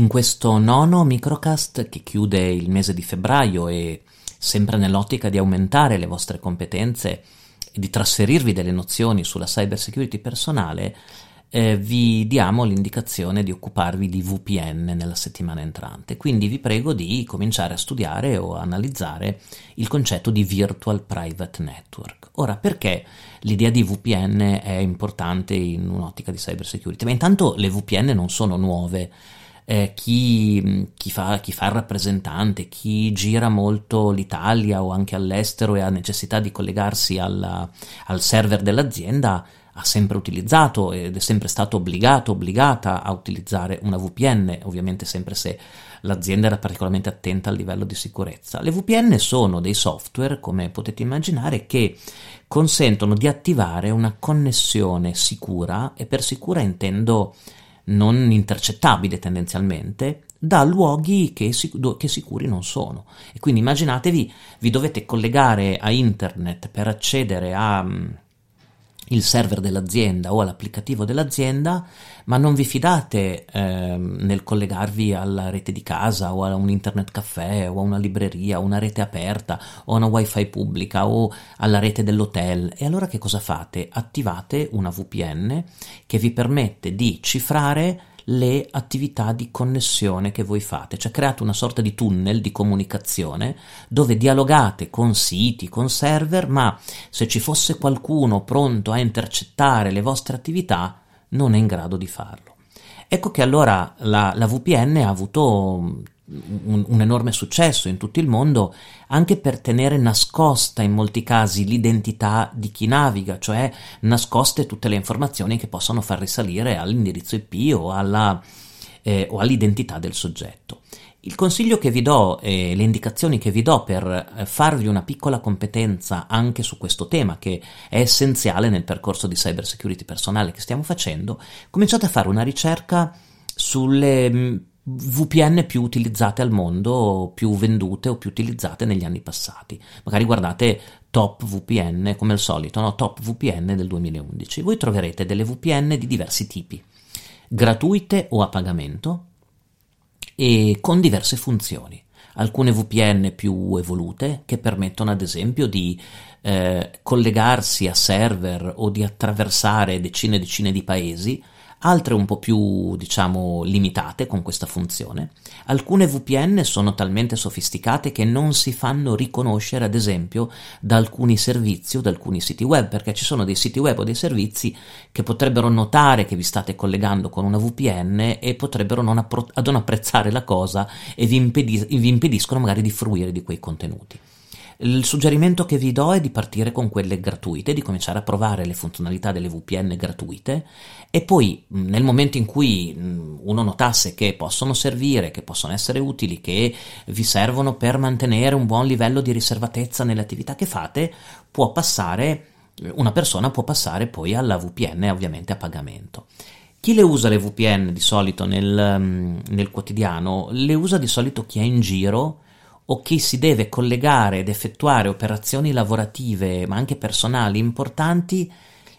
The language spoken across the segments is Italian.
In questo nono microcast che chiude il mese di febbraio e sempre nell'ottica di aumentare le vostre competenze e di trasferirvi delle nozioni sulla cyber security personale, eh, vi diamo l'indicazione di occuparvi di VPN nella settimana entrante. Quindi vi prego di cominciare a studiare o analizzare il concetto di Virtual Private Network. Ora, perché l'idea di VPN è importante in un'ottica di cyber security? Ma intanto le VPN non sono nuove. Eh, chi, chi, fa, chi, fa, il rappresentante, chi gira molto l'Italia o anche all'estero e ha necessità di collegarsi alla, al server dell'azienda, ha sempre utilizzato ed è sempre stato obbligato, obbligata a utilizzare una VPN, ovviamente sempre se l'azienda era particolarmente attenta al livello di sicurezza. Le VPN sono dei software, come potete immaginare, che consentono di attivare una connessione sicura, e per sicura intendo non intercettabile tendenzialmente, da luoghi che, sic- che, sicuri non sono. E quindi immaginatevi, vi dovete collegare a internet per accedere a il server dell'azienda o all'applicativo dell'azienda, ma non vi fidate eh, nel collegarvi alla rete di casa o a un internet caffè o a una libreria, o una rete aperta o a una wifi pubblica o alla rete dell'hotel. E allora che cosa fate? Attivate una VPN che vi permette di cifrare le attività di connessione che voi fate, cioè create una sorta di tunnel di comunicazione dove dialogate con siti, con server, ma se ci fosse qualcuno pronto a intercettare le vostre attività, non è in grado di farlo. Ecco che allora la, la VPN ha avuto un, un, enorme successo in tutto il mondo anche per tenere nascosta in molti casi l'identità di chi naviga, cioè nascoste tutte le informazioni che possono far risalire all'indirizzo IP o, alla, eh, o all'identità del soggetto. Il consiglio che vi do e le indicazioni che vi do per eh, farvi una piccola competenza anche su questo tema che è essenziale nel percorso di cyber security personale che stiamo facendo, cominciate a fare una ricerca sulle mm, VPN più utilizzate al mondo, più vendute o più utilizzate negli anni passati. Magari guardate Top VPN come al solito, no? Top VPN del 2011. Voi troverete delle VPN di diversi tipi, gratuite o a pagamento e con diverse funzioni. Alcune VPN più evolute che permettono ad esempio di eh, collegarsi a server o di attraversare decine e decine di paesi altre un po' più, diciamo, limitate con questa funzione. Alcune VPN sono talmente sofisticate che non si fanno riconoscere, ad esempio, da alcuni servizi o da alcuni siti web, perché ci sono dei siti web o dei servizi che potrebbero notare che vi state collegando con una VPN e potrebbero non, appro- non apprezzare la cosa e vi, impedis- vi impediscono magari di fruire di quei contenuti. Il suggerimento che vi do è di partire con quelle gratuite, di cominciare a provare le funzionalità delle VPN gratuite e poi nel momento in cui uno notasse che possono servire, che possono essere utili, che vi servono per mantenere un buon livello di riservatezza nelle attività che fate, può passare, una persona può passare poi alla VPN ovviamente a pagamento. Chi le usa le VPN di solito nel, nel quotidiano? Le usa di solito chi è in giro o chi si deve collegare ed effettuare operazioni lavorative ma anche personali importanti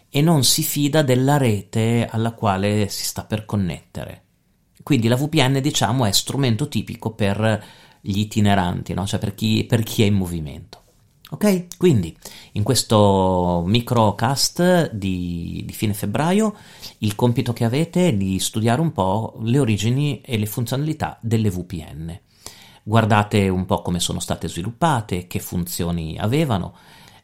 e non si fida della rete alla quale si sta per connettere. Quindi la VPN diciamo è strumento tipico per gli itineranti, no? cioè per chi, per chi è in movimento. Ok? Quindi in questo microcast di, di fine febbraio il compito che avete è di studiare un po' le origini e le funzionalità delle VPN guardate un po' come sono state sviluppate, che funzioni avevano,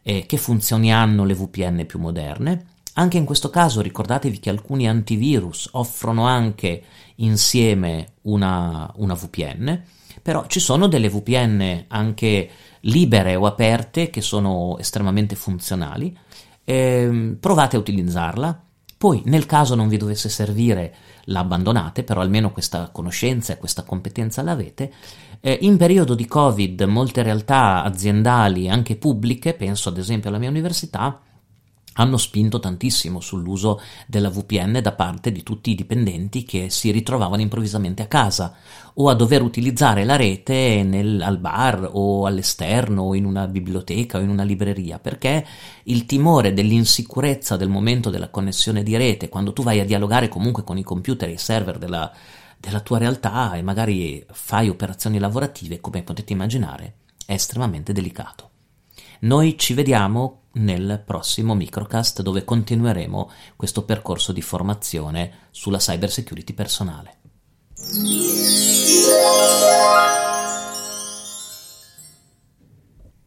e che funzioni hanno le VPN più moderne. Anche in questo caso ricordatevi che alcuni antivirus offrono anche insieme una, una VPN, però ci sono delle VPN anche libere o aperte che sono estremamente funzionali. Eh, provate a utilizzarla. Poi, nel caso non vi dovesse servire, la abbandonate, però almeno questa conoscenza e questa competenza l'avete. Eh, in periodo di Covid molte realtà aziendali, anche pubbliche, penso ad esempio alla mia università, hanno spinto tantissimo sull'uso della VPN da parte di tutti i dipendenti che si ritrovavano improvvisamente a casa o a dover utilizzare la rete nel, al bar o all'esterno o in una biblioteca o in una libreria perché il timore dell'insicurezza del momento della connessione di rete quando tu vai a dialogare comunque con i computer e i server della, della tua realtà e magari fai operazioni lavorative, come potete immaginare, è estremamente delicato. Noi ci vediamo nel prossimo microcast dove continueremo questo percorso di formazione sulla cyber security personale.